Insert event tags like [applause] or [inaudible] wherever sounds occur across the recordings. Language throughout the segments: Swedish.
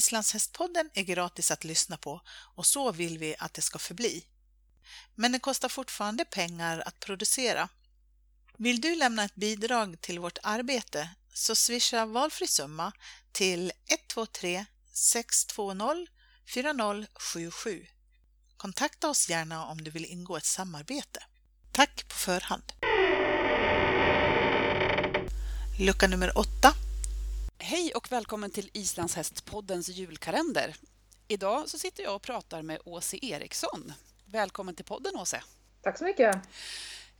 Islandshästpodden är gratis att lyssna på och så vill vi att det ska förbli. Men det kostar fortfarande pengar att producera. Vill du lämna ett bidrag till vårt arbete så swisha valfri summa till 123 620 4077. Kontakta oss gärna om du vill ingå ett samarbete. Tack på förhand! Lucka nummer 8 Hej och välkommen till Islandshästpoddens julkalender. Idag så sitter jag och pratar med Åse Eriksson. Välkommen till podden Åse. Tack så mycket.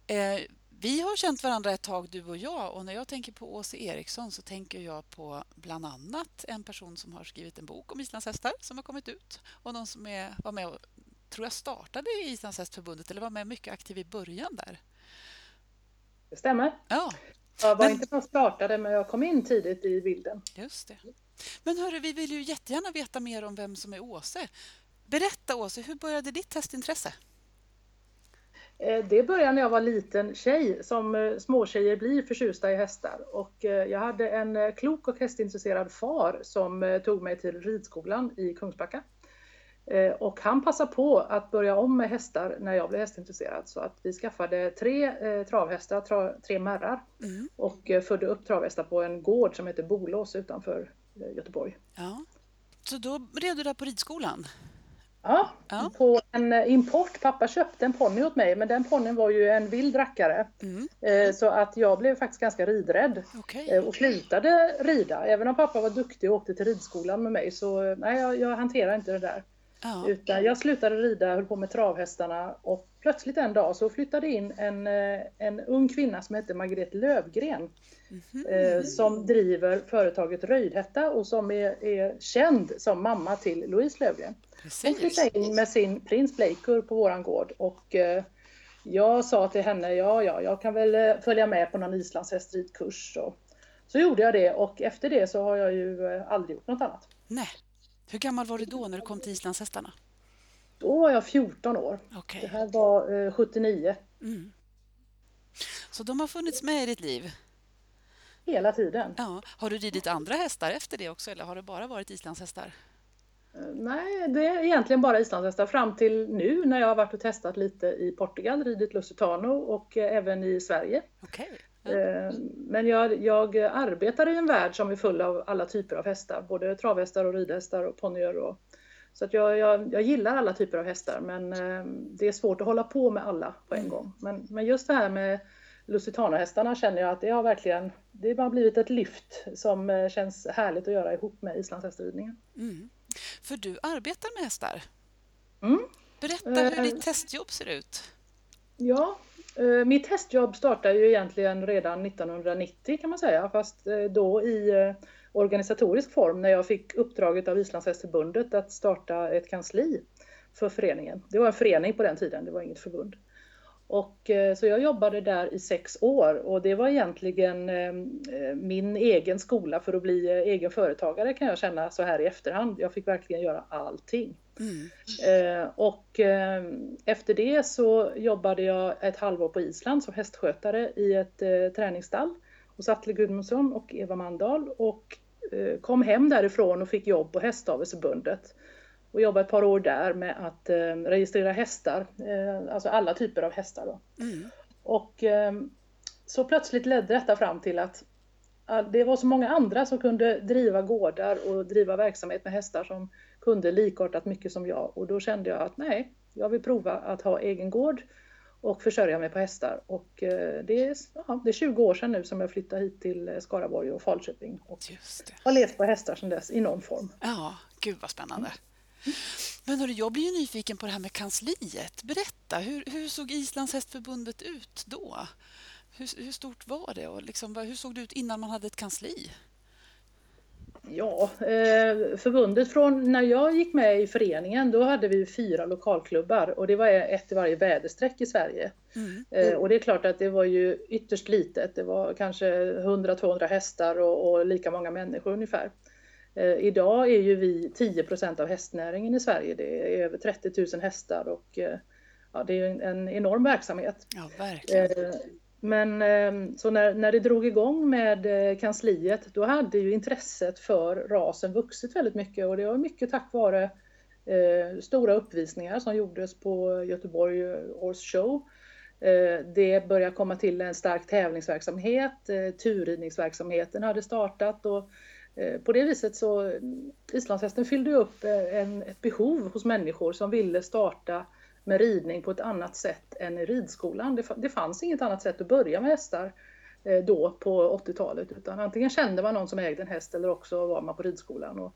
Eh, vi har känt varandra ett tag du och jag och när jag tänker på Åse Eriksson så tänker jag på bland annat en person som har skrivit en bok om islandshästar som har kommit ut och någon som är, var med och tror jag startade Islandshästförbundet eller var med mycket aktiv i början där. Det stämmer. Ja. Jag var men... inte som startade men jag kom in tidigt i bilden. Just det. Men hörru, vi vill ju jättegärna veta mer om vem som är Åse. Berätta Åse, hur började ditt hästintresse? Eh, det började när jag var liten tjej, som eh, småtjejer blir förtjusta i hästar. Och eh, jag hade en klok och hästintresserad far som tog mig till ridskolan i Kungsbacka. Och han passade på att börja om med hästar när jag blev hästintresserad. Så att vi skaffade tre travhästar, tre märrar. Mm. Och födde upp travhästar på en gård som heter Bolås utanför Göteborg. Ja. Så då red du där på ridskolan? Ja, ja, på en import. Pappa köpte en ponny åt mig men den ponnyn var ju en vild rackare. Mm. Eh, så att jag blev faktiskt ganska ridrädd okay. Eh, och slutade rida. Även om pappa var duktig och åkte till ridskolan med mig så nej, jag, jag hanterar inte det där. Ja. Utan jag slutade rida, höll på med travhästarna och plötsligt en dag så flyttade in en, eh, en ung kvinna som hette Margret Lövgren. Mm -hmm. Som driver företaget Röjdhätta och som är, är känd som mamma till Louise Lövgren. Precis. Hon flyttade in med sin prins Bleikur på våran gård och eh, jag sa till henne, ja, ja, jag kan väl följa med på någon islandshästridkurs. Så, så gjorde jag det och efter det så har jag ju aldrig gjort något annat. Nej. Hur gammal var du då när du kom till islandshästarna? Då var jag 14 år. Okay. Det här var eh, 79. Mm. Så de har funnits med i ditt liv? Hela tiden. Ja. Har du ridit andra hästar efter det också eller har det bara varit islandshästar? Eh, nej, det är egentligen bara islandshästar fram till nu när jag har varit och testat lite i Portugal, ridit Lusitano och eh, även i Sverige. Okay. Mm. Men jag, jag, arbetar i en värld som är full av alla typer av hästar, både travhästar och ridhästar och ponnyer. Och, så att jag, jag, jag, gillar alla typer av hästar men det är svårt att hålla på med alla på en mm. gång. Men, men just det här med Lusitano-hästarna känner jag att det har verkligen det har blivit ett lyft som känns härligt att göra ihop med islandshästridningen. Mm. För du arbetar med hästar. Mm. Berätta hur ditt testjobb ser ut. Ja, Eh, mitt hästjobb startade ju egentligen redan 1990 kan man säga, fast eh, då i eh, organisatorisk form när jag fick uppdraget av Islandshästförbundet att starta ett kansli för föreningen. Det var en förening på den tiden, det var inget förbund. Och, så jag jobbade där i sex år och det var egentligen min egen skola för att bli egen företagare kan jag känna så här i efterhand. Jag fick verkligen göra allting. Mm. Och efter det så jobbade jag ett halvår på Island som hästskötare i ett träningsstall hos Atle Gudmundsson och Eva Mandahl och kom hem därifrån och fick jobb på Hästavelsförbundet och jobbade ett par år där med att eh, registrera hästar, eh, alltså alla typer av hästar. Då. Mm. Och eh, så plötsligt ledde detta fram till att det var så många andra som kunde driva gårdar och driva verksamhet med hästar som kunde likartat mycket som jag och då kände jag att nej, jag vill prova att ha egen gård och försörja mig på hästar. Och eh, det är, ja, det är 20 år sedan nu som jag flyttade hit till Skaraborg och Falköping och har levt på hästar sedan dess i någon form. Ja, gud vad spännande. Mm. Men hörru, jag blir ju nyfiken på det här med kansliet. Berätta, hur, hur såg Islands hästförbundet ut då? Hur, hur stort var det och liksom, hur såg det ut innan man hade ett kansli? Ja, eh, förbundet från när jag gick med i föreningen då hade vi fyra lokalklubbar och det var ett i varje väderstreck i Sverige. Mm. Eh, och det är klart att det var ju ytterst litet. Det var kanske 100-200 hästar och, och, lika många människor ungefär. Eh, idag är ju vi 10% av hästnäringen i Sverige. Det är över 30 000 hästar och ja, det är en enorm verksamhet. Ja, verkligen. Men ehm, så när, när det drog igång med eh, kansliet då hade ju intresset för rasen vuxit väldigt mycket och det var mycket tack vare eh, stora uppvisningar som gjordes på Göteborg eh, Horse Show. Eh, det började komma till en stark tävlingsverksamhet, eh, turridningsverksamheten hade startat och eh, på det viset så mm, islandshästen fyllde upp eh, en, ett behov hos människor som ville starta med ridning på ett annat sätt än i ridskolan. Det, fanns inget annat sätt att börja med hästar eh, då på 80-talet utan antingen kände man någon som ägde en häst eller också var man på ridskolan. Och,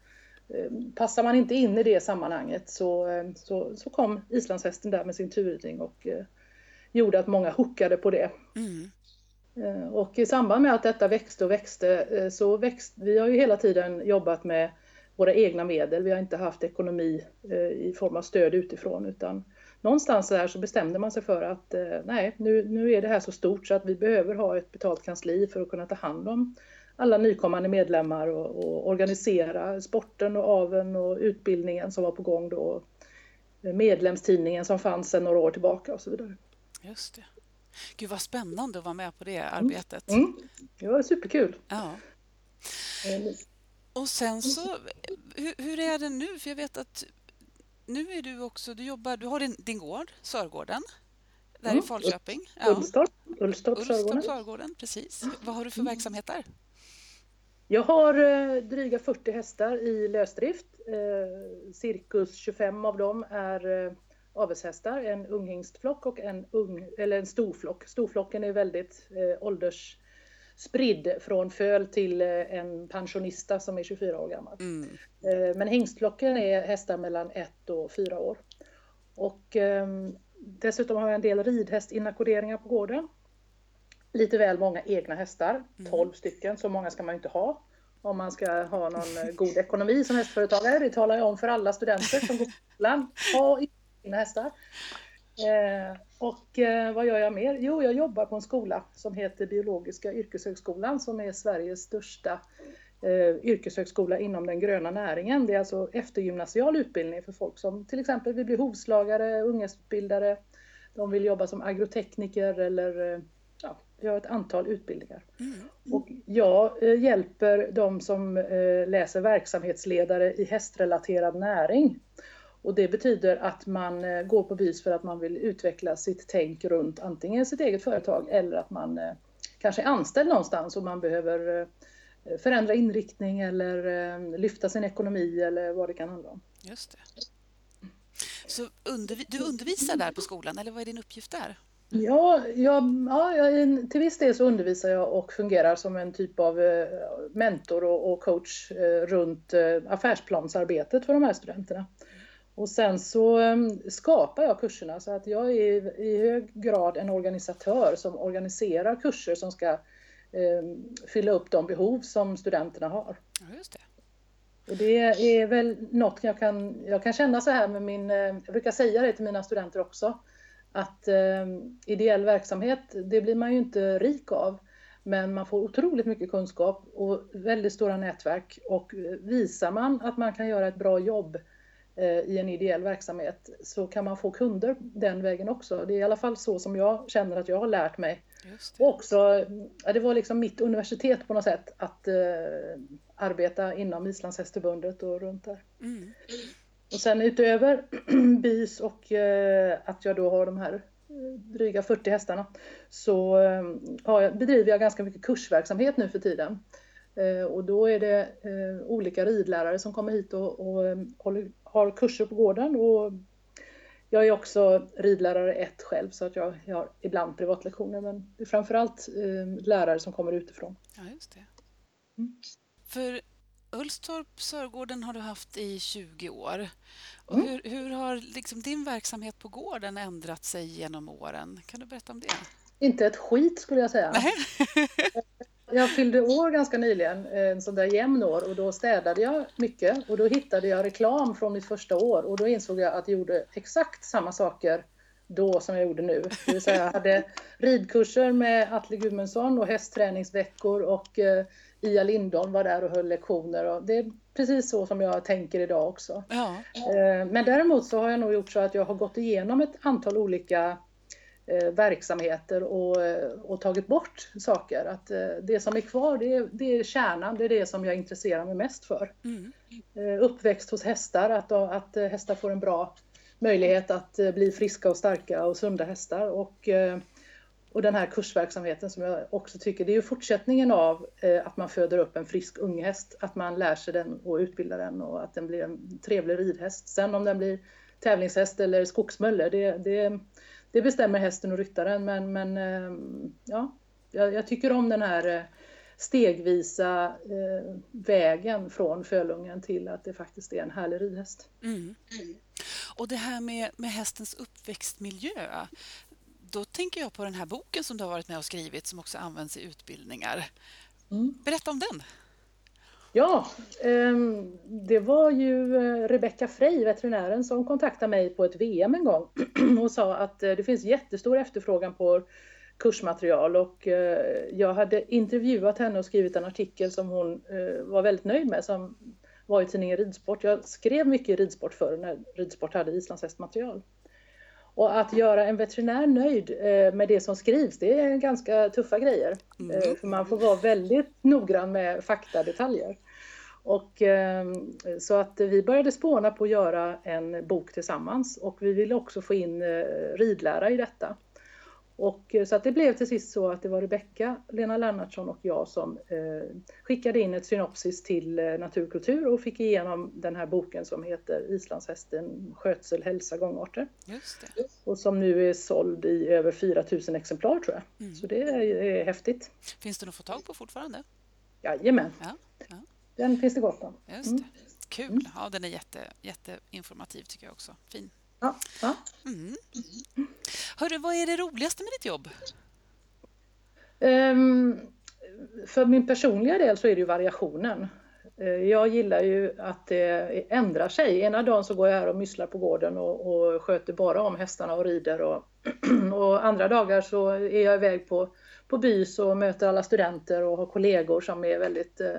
eh, passar man inte in i det sammanhanget så, eh, så, så kom islandshästen där med sin turridning och gjorde att många hookade på det. Mm. Och i samband med att detta växte och växte så växte, vi har ju hela tiden jobbat med våra egna medel. Vi har inte haft ekonomi i form av stöd utifrån utan någonstans där så bestämde man sig för att eh, nej, nu, nu är det här så stort så att vi behöver ha ett betalt kansli för att kunna ta hand om alla nykommande medlemmar och, och organisera sporten och aven och utbildningen som var på gång då. Medlemstidningen som fanns sedan några år tillbaka och så vidare. Just det. Gud vad spännande att vara med på det arbetet. Mm. Mm. Det var superkul. Ja. Eh, och sen så, hur, hur, är det nu? För jag vet att nu är du också, du jobbar, du har din, din gård, Sörgården, där mm. i Falköping. Ja. Ullstorp, Ullstorp, Sörgården. Sörgården. Precis. Vad har du för mm. verksamhet där? Jag har eh, dryga 40 hästar i lösdrift. Eh, cirkus 25 av dem är eh, avelshästar, en unghingstflock och en, ung, eller en storflock. Storflocken är väldigt eh, ålders spridd från föl till eh, en pensionista som är 24 år gammal. Mm. Eh, men hingstflocken är hästar mellan 1 och 4 år. Och ehm, dessutom har jag en del ridhästinackorderingar på gården. Lite väl många egna hästar, 12 mm. stycken, så många ska man inte ha om man ska ha någon eh, god ekonomi som hästföretagare. Det talar jag om för alla studenter som går på skolan. Ha egna hästar. Eh, och eh, vad gör jag mer? Jo, jag jobbar på en skola som heter Biologiska yrkeshögskolan som är Sveriges största eh, yrkeshögskola inom den gröna näringen. Det är alltså eftergymnasial utbildning för folk som till exempel vill bli hovslagare, ungdomsutbildare, de vill jobba som agrotekniker eller ja, vi har ett antal utbildningar. Mm. Och jag hjälper de som läser verksamhetsledare i hästrelaterad näring och det betyder att man eh, går på BYS för att man vill utveckla sitt tänk runt antingen sitt eget företag eller att man eh, kanske är anställd någonstans och man behöver eh, förändra inriktning eller lyfta sin ekonomi eller vad det kan handla om. Just det. Så undervi du undervisar där på skolan eller vad är din uppgift där? Ja, jag, ja, till viss del så undervisar jag och fungerar som en typ av mentor och coach runt affärsplansarbetet för de här studenterna. Och sen så ehm, skapar jag kurserna så att jag är i hög grad en organisatör som organiserar kurser som ska eh, fylla upp de behov som studenterna har. Just det. Och det är väl något jag kan, jag kan känna så här med min, eh, jag brukar säga det till mina studenter också, att eh, ideell verksamhet, det blir man ju inte rik av. Men man får otroligt mycket kunskap och väldigt stora nätverk och visar man att man kan göra ett bra jobb Eh, i en ideell verksamhet så kan man få kunder den vägen också. Det är i alla fall så som jag känner att jag har lärt mig. Och också, ja, det var liksom mitt universitet på något sätt att eh, arbeta inom Islandshästförbundet och runt där. Mm. Och sen utöver [clears throat] BYS och eh, att jag då har de här eh, dryga 40 hästarna så eh, bedriver jag ganska mycket kursverksamhet nu för tiden. Eh, och då är det eh, olika ridlärare som kommer hit och, och eh, håller, har kurser på gården. Och jag är också ridlärare 1 själv så att jag, jag har ibland privatlektioner men det är framförallt lärare som kommer utifrån. Ja, just det. Mm. För Ulstorp Sörgården har du haft i 20 år. Och mm. hur, hur, har liksom din verksamhet på gården ändrat sig genom åren? Kan du berätta om det? Inte ett skit skulle jag säga. [laughs] Jag fyllde år ganska nyligen, en sån där jämn år, och då städade jag mycket och då hittade jag reklam från mitt första år och då insåg jag att jag gjorde exakt samma saker då som jag gjorde nu. Det vill säga jag hade ridkurser med Atle Gudmundsson och hästträningsveckor och eh, Ia Lindholm var där och höll lektioner och det är precis så som jag tänker idag också. Ja. Eh, men däremot så har jag nog gjort så att jag har gått igenom ett antal olika eh, verksamheter och, eh, och tagit bort saker. Att eh, det som är kvar det är, det är kärnan, det är det som jag intresserar mig mest för. Mm. Eh, uppväxt hos hästar, att, att hästar får en bra möjlighet att bli friska och starka och sunda hästar. Och, och den här kursverksamheten som jag också tycker, det är ju fortsättningen av att man föder upp en frisk unghäst, att man lär sig den och utbildar den och att den blir en trevlig ridhäst. Sen om den blir tävlingshäst eller skogsmölle, det, det, det bestämmer hästen och ryttaren. Men, men ja, jag, jag tycker om den här stegvisa eh, vägen från fölungen till att det faktiskt är en härlig ridhäst. Mm. Mm. Och det här med, med hästens uppväxtmiljö. Då tänker jag på den här boken som du har varit med och skrivit som också används i utbildningar. Mm. Berätta om den. Ja, ehm, det var ju eh, Rebecka Frey, veterinären, som kontaktade mig på ett VM en gång [clears throat] och sa att eh, det finns jättestor efterfrågan på kursmaterial och eh, jag hade intervjuat henne och skrivit en artikel som hon var väldigt nöjd med som var i tidningen Ridsport. Jag skrev mycket ridsport förr när Ridsport hade islandshästmaterial. Och att göra en veterinär nöjd med det som skrivs, det är ganska tuffa grejer. Mm. För man får vara väldigt noggrann med faktadetaljer. Och, så att vi började spåna på att göra en bok tillsammans och vi ville också få in ridlära i detta. Och, eh, så att det blev till sist så att det var Rebecka, Lena Lennartsson och jag som eh, skickade in ett synopsis till eh, Naturkultur och fick igenom den här boken som heter Islandshästen skötsel, hälsa, gångarter. Just det. Och som nu är såld i över 4000 exemplar tror jag. Mm. Så det är, är häftigt. Finns det att få tag på fortfarande? Jajamän. Ja, ja. Den finns det gott om. Just mm. Kul. Mm. Ja, den är jätte, jätteinformativ tycker jag också. Fin. Ja, ja. Mm. Hörru, vad är det roligaste med ditt jobb? Um, för min personliga del så är det ju variationen. Eh, jag gillar ju att det ändrar sig. Ena dagen så går jag här och mysslar på gården och, och sköter bara om hästarna och rider. Och, [clears throat] och, andra dagar så är jag iväg på, på bys och möter alla studenter och har kollegor som är väldigt eh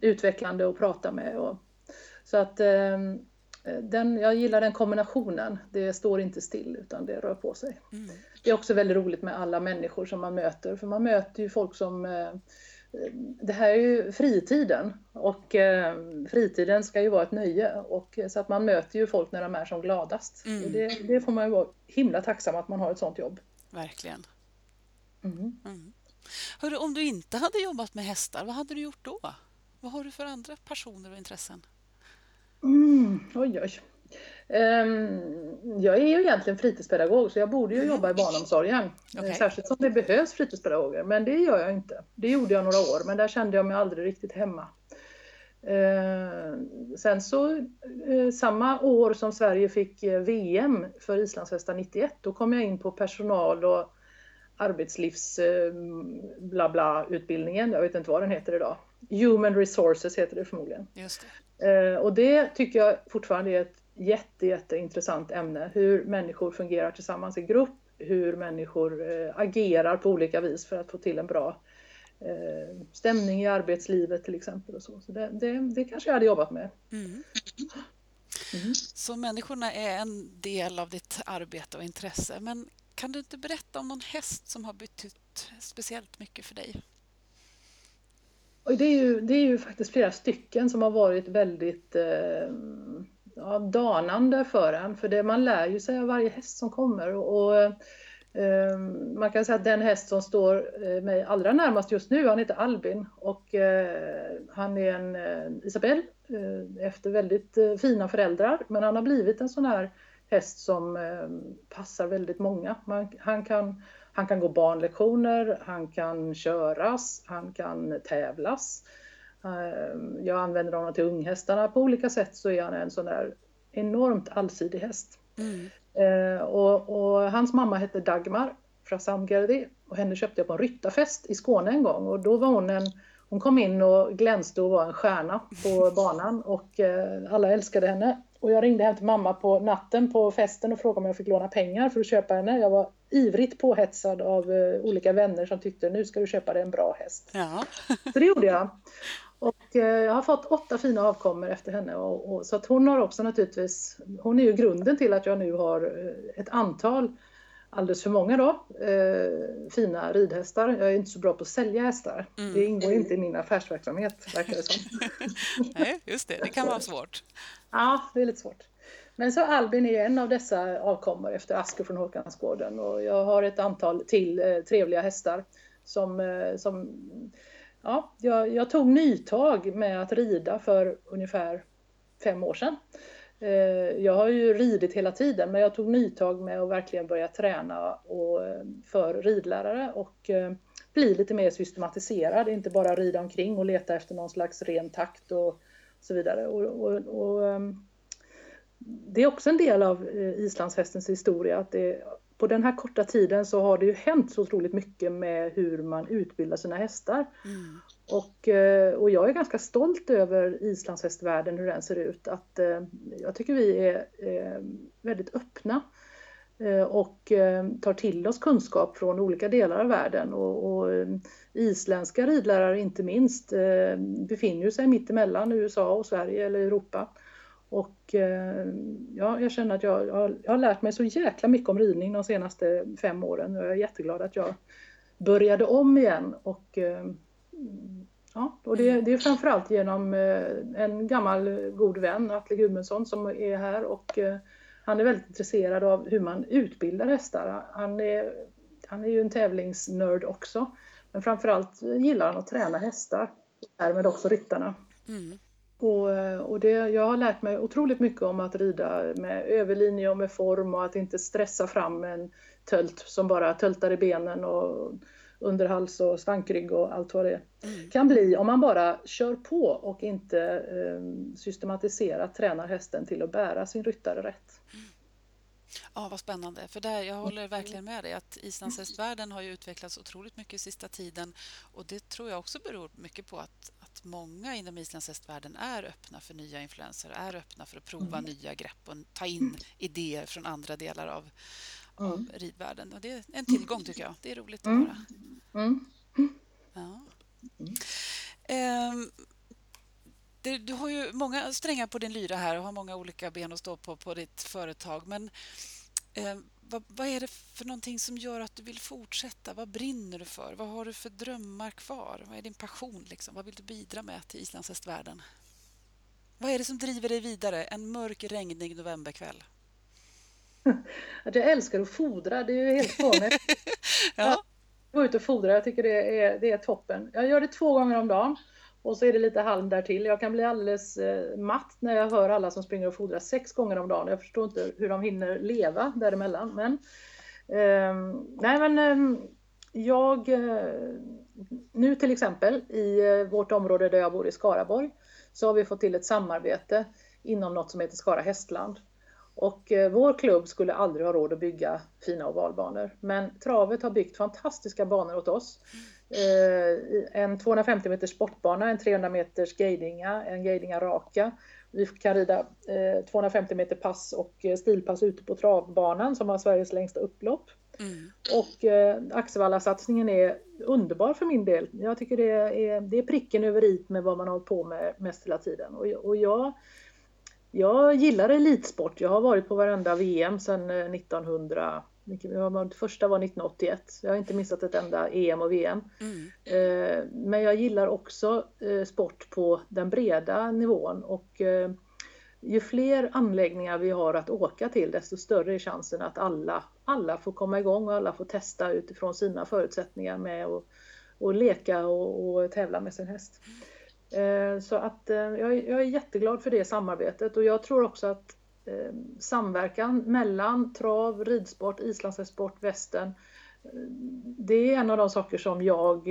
utvecklande att prata med. Och, så att eh, Eh, den, jag gillar den kombinationen. Det står inte still utan det rör på sig. Mm. Det är också väldigt roligt med alla människor som man möter för man möter ju folk som eh, det här är ju fritiden och eh, fritiden ska ju vara ett nöje och så att man möter ju folk när de är som gladast. Mm. Det, det, får man ju vara himla tacksam att man har ett sånt jobb. Verkligen. Mm. Hörru, om du inte hade jobbat med hästar, vad hade du gjort då? Vad har du för andra passioner och intressen? Mm, oj, oj. Um, jag är ju egentligen fritidspedagog så jag borde ju mm. jobba i barnomsorgen. Okay. Särskilt som det behövs fritidspedagoger, men det gör jag inte. Det gjorde jag några år, men där kände jag mig aldrig riktigt hemma. Uh, sen så, uh, samma år som Sverige fick uh, VM för islandshästar 91, då kom jag in på personal och arbetslivs bla bla utbildningen. Jag vet inte vad den heter idag. Human resources heter det förmodligen. Just det. Eh, och det tycker jag fortfarande är ett jätte, jätteintressant ämne. Hur människor fungerar tillsammans i grupp, hur människor eh, agerar på olika vis för att få till en bra eh, stämning i arbetslivet till exempel. Och så så det, det, det kanske jag hade jobbat med. Mm. Mm. Så människorna är en del av ditt arbete och intresse. Men kan du inte berätta om någon häst som har betytt speciellt mycket för dig? Och det, är ju, det är ju faktiskt flera stycken som har varit väldigt eh, ja, danande för en. För det, man lär ju sig av varje häst som kommer. Och, eh, man kan säga att den häst som står eh, mig allra närmast just nu, han heter Albin. Och eh, han är en eh, Isabelle eh, efter väldigt eh, fina föräldrar. Men han har blivit en sån här häst som passar väldigt många. Man, han kan han kan gå barnlektioner, han kan köras, han kan tävlas. Ehm, jag använder honom till unghästarna. På olika sätt så är han en sån där enormt allsidig häst. Mm. Ehm, och, och, hans mamma hette Dagmar Frasamgerdi och henne köpte jag på en ryttarfest i Skåne en gång och då var hon en hon kom in och glänste och var en stjärna på banan och eh, alla älskade henne. Och jag ringde hem till mamma på natten på festen och frågade om jag fick låna pengar för att köpa henne. Jag var ivrigt påhetsad av uh, olika vänner som tyckte nu ska du köpa dig en bra häst. Ja. så det gjorde jag. Och uh, jag har fått åtta fina avkommor efter henne. Och, och, så att hon har också naturligtvis, hon är ju grunden till att jag nu har uh, ett antal alldeles för många då, eh, fina ridhästar. Jag är inte så bra på att sälja hästar. Mm. Det ingår inte i min affärsverksamhet, verkar det som. [laughs] Nej, just det. Det kan vara svårt. Ja, det är lite svårt. Men så Albin är en av dessa avkommor efter Asker från Håkansgården och jag har ett antal till eh, trevliga hästar som, eh, som ja, jag, jag, tog nytag med att rida för ungefär fem år sedan. Eh, jag har ju ridit hela tiden men jag tog nytag med att verkligen börja träna och, eh, för ridlärare och eh, bli lite mer systematiserad, inte bara rida omkring och leta efter någon slags ren takt och så vidare. Och, och, och ehm, det är också en del av islandshästens historia att det, på den här korta tiden så har det ju hänt så otroligt mycket med hur man utbildar sina hästar. Mm. Och, eh, och jag är ganska stolt över islandshästvärlden, hur den ser ut. Att, eh, jag tycker vi är eh, väldigt öppna och tar till oss kunskap från olika delar av världen. Och, och isländska ridlärare inte minst befinner sig mitt emellan USA och Sverige eller Europa. Och ja, jag känner att jag, jag, har, jag har lärt mig så jäkla mycket om ridning de senaste fem åren och jag är jätteglad att jag började om igen och Ja, och det, det är framförallt genom eh, en gammal god vän, Atle Gudmundsson, som är här och eh, han är väldigt intresserad av hur man utbildar hästar. Han är, han är ju en tävlingsnörd också, men framförallt gillar han att träna hästar, därmed också ryttarna. Mm. Och, eh, och det, jag har lärt mig otroligt mycket om att rida med överlinje och med form och att inte stressa fram en tölt som bara töltar i benen och underhals och svankrygg och allt vad det mm. kan bli om man bara kör på och inte eh, systematiserat tränar hästen till att bära sin ryttare rätt. Mm. Ja, vad spännande. För där, jag håller verkligen med dig att islandshästvärlden har ju utvecklats otroligt mycket sista tiden och det tror jag också beror mycket på att, att många inom islandshästvärlden är öppna för nya influenser, är öppna för att prova mm. nya grepp och ta in idéer från andra delar av, av mm. ridvärlden. Och det är en tillgång tycker jag. Det är roligt att mm. höra. Mm. Ja. Um, det, du har ju många strängar på din lyra här och har många olika ben att stå på på ditt företag. Men eh, vad, vad, är det för någonting som gör att du vill fortsätta? Vad brinner du för? Vad har du för drömmar kvar? Vad är din passion? Liksom? Vad vill du bidra med till islandshästvärlden? Vad är det som driver dig vidare en mörk, regnig novemberkväll? [laughs] Att jag älskar att fodra, det är ju helt fånigt. [laughs] ja. Gå ut och fodra, jag tycker det är, det är toppen. Jag gör det två gånger om dagen och så är det lite halm där till. Jag kan bli alldeles eh, matt när jag hör alla som springer och fodrar sex gånger om dagen. Jag förstår inte hur de hinner leva däremellan. Men, eh, nej men eh, jag, nu till exempel i eh, vårt område där jag bor i Skaraborg så har vi fått till ett samarbete inom något som heter Skara Hästland. Och eh, vår klubb skulle aldrig ha råd att bygga fina ovalbanor. Men travet har byggt fantastiska banor åt oss. Eh, en 250 meters sportbana, en 300 meters guidinga, en guidinga raka. Vi kan rida 250 eh, meter pass och stilpass ute på travbanan som har Sveriges längsta upplopp. Mm. Och eh, Axevalla-satsningen är underbar för min del. Jag tycker det är, det är pricken över i med vad man har hållit på med mest hela tiden. Och, och jag jag gillar elitsport. Jag har varit på varenda VM sedan 1900. Eh, första var 1981. Jag har inte missat ett enda EM och VM. Mm. Eh, men jag gillar också eh, sport på den breda nivån och ju fler anläggningar vi har att åka till desto större är chansen att alla, alla får komma igång och alla får testa utifrån sina förutsättningar med att och leka och, och tävla med sin häst. Mm. Eh, så att eh, jag är jätteglad för det samarbetet och jag tror också att eh, samverkan mellan trav, ridsport, islandshästsport, västern det är en av de saker som jag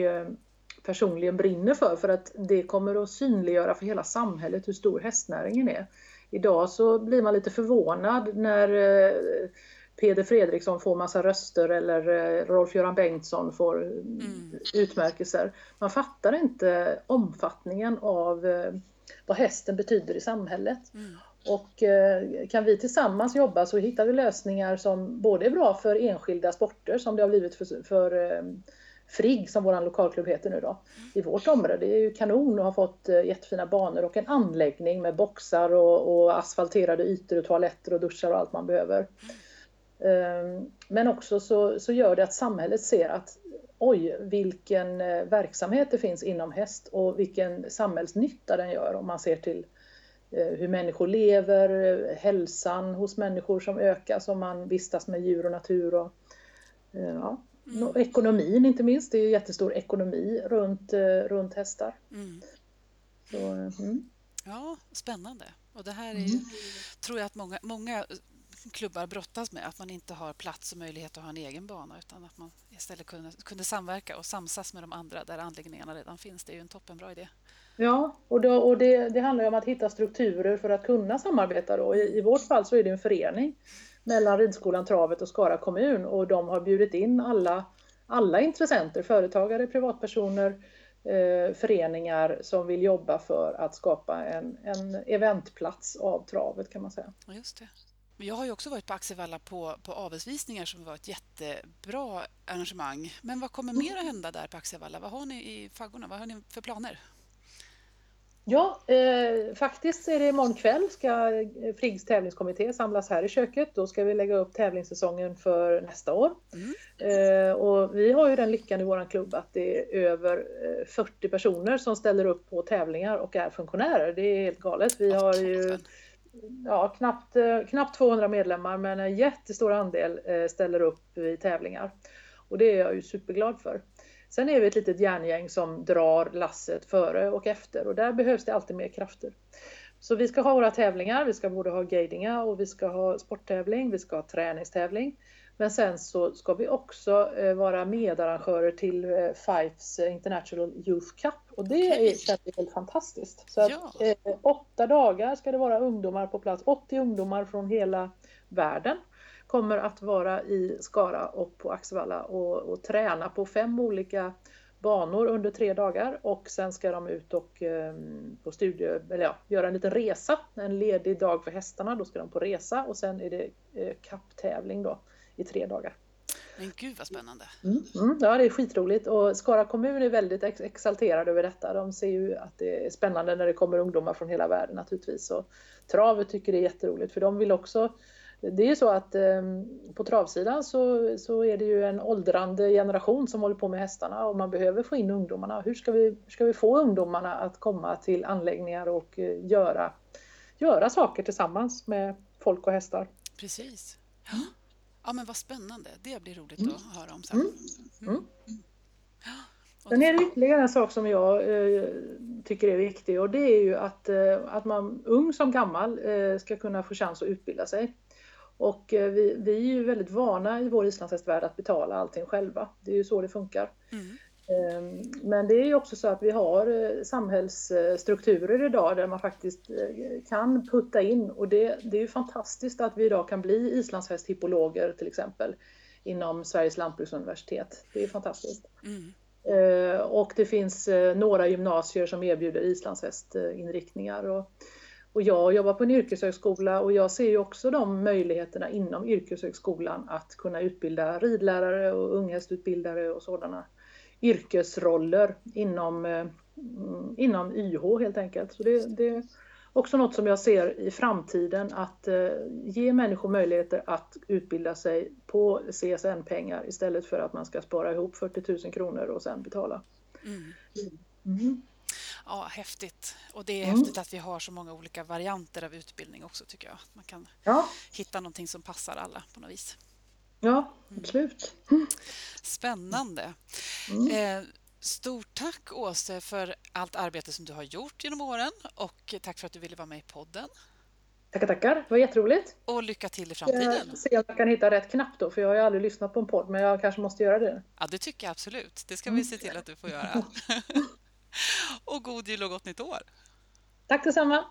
personligen brinner för för att det kommer att synliggöra för hela samhället hur stor hästnäringen är. Idag så blir man lite förvånad när Peder Fredriksson får massa röster eller eh, Rolf-Göran Bengtsson får mm. utmärkelser. Man fattar inte omfattningen av eh, vad hästen betyder i samhället. Mm. Och eh, kan vi tillsammans jobba så hittar vi lösningar som både är bra för enskilda sporter som det har blivit för, för Frigg som vår lokalklubb heter nu då, mm. i vårt område. Det är ju kanon och har fått jättefina banor och en anläggning med boxar och, och asfalterade ytor och toaletter och duschar och allt man behöver. Ehm, men också så, så gör det att samhället ser att oj, vilken eh, verksamhet det finns inom häst och vilken samhällsnytta den gör om man ser till eh, hur människor lever, hälsan hos människor som ökar som man vistas med djur och natur. Och, ja, Mm. Ekonomin inte minst, det är jättestor ekonomi runt, runt hästar. Mm. Så, mm. Ja, spännande. Och det här är mm. tror jag att många, många klubbar brottas med. Att man inte har plats och möjlighet att ha en egen bana utan att man istället kunde, kunde samverka och samsas med de andra där anläggningarna redan finns. Det är ju en toppenbra idé. Ja, och, då, och det, det handlar om att hitta strukturer för att kunna samarbeta. Då. I, I vårt fall så är det en förening mellan Ridskolan, Travet och Skara kommun och de har bjudit in alla, alla intressenter, företagare, privatpersoner, eh, föreningar som vill jobba för att skapa en, en eventplats av travet kan man säga. Just det. Jag har ju också varit på Axevalla på, på avelsvisningar som var ett jättebra arrangemang. Men vad kommer mer att hända där på Axevalla? Vad har ni i faggorna? Vad har ni för planer? Ja, eh, faktiskt är det imorgon kväll ska Friggs tävlingskommitté samlas här i köket. Då ska vi lägga upp tävlingssäsongen för nästa år. Mm. Eh, och vi har ju den lyckan i vår klubb att det är över 40 eh, personer som ställer upp på tävlingar och är funktionärer. Det är helt galet. Vi har ju ja, knappt, eh, knappt 200 medlemmar men en jättestor andel eh, ställer upp i tävlingar. Och det är jag ju superglad för. Sen är vi ett litet järngäng som drar lasset före och efter och där behövs det alltid mer krafter. Så vi ska ha våra tävlingar, vi ska både ha guidinga och vi ska ha sporttävling, vi ska ha träningstävling. Men sen så ska vi också eh, vara medarrangörer till eh, Fifes International Youth Cup och det okay. är helt fantastiskt. Så att, ja. eh, åtta dagar ska det vara ungdomar på plats, 80 ungdomar från hela världen kommer att vara i Skara och på Axevalla och, och träna på fem olika banor under tre dagar och sen ska de ut och eh, på studie, eller ja, göra en liten resa, en ledig dag för hästarna, då ska de på resa och sen är det eh, kapptävling då i tre dagar. Men gud vad spännande! Mm, mm, ja, det är skitroligt och Skara kommun är väldigt ex exalterade över detta. De ser ju att det är spännande när det kommer ungdomar från hela världen naturligtvis. Och travet tycker det är jätteroligt för de vill också det är ju så att eh, på travsidan så, så är det ju en åldrande generation som håller på med hästarna och man behöver få in ungdomarna. Hur ska vi, hur ska vi få ungdomarna att komma till anläggningar och eh, göra, göra saker tillsammans med folk och hästar? Precis. Ja. Ja, men vad spännande. Det blir roligt mm. att höra om sen. Mm. Mm. mm. Sen är det ytterligare en sak som jag eh, tycker är viktig och det är ju att, eh, att man ung som gammal eh, ska kunna få chans att utbilda sig. Och eh, vi, vi är ju väldigt vana i vår islandshästvärld att betala allting själva. Det är ju så det funkar. Mm. Ehm, men det är också så att vi har eh, samhällsstrukturer idag där man faktiskt eh, kan putta in och det, det är ju fantastiskt att vi idag kan bli islandshästhippologer till exempel inom Sveriges lantbruksuniversitet. Det är fantastiskt. Mm. Ehm, och det finns några gymnasier som erbjuder islandshästinriktningar. Och och jag jobbar på en yrkeshögskola och jag ser ju också de möjligheterna inom yrkeshögskolan att kunna utbilda ridlärare och unghästutbildare och sådana yrkesroller inom, eh, inom YH helt enkelt. Så det, det, är också något som jag ser i framtiden att eh, ge människor möjligheter att utbilda sig på CSN-pengar istället för att man ska spara ihop 40 000 kronor och sen betala. Mm. Mm. Ja, häftigt. Och det är mm. häftigt att vi har så många olika varianter av utbildning också tycker jag. Man kan ja. hitta någonting som passar alla på något vis. Ja, mm. Absolut. Mm. Spännande. Mm. Eh, stort tack Åse för allt arbete som du har gjort genom åren och tack för att du ville vara med i podden. Tackar, tackar. Det var jätteroligt. Och lycka till i framtiden. Jag se om jag kan hitta rätt knapp då, för jag har ju aldrig lyssnat på en podd, men jag kanske måste göra det. Ja, det tycker jag absolut. Det ska vi se till att du får göra. [laughs] [laughs] och god jul och gott nytt år! Tack detsamma!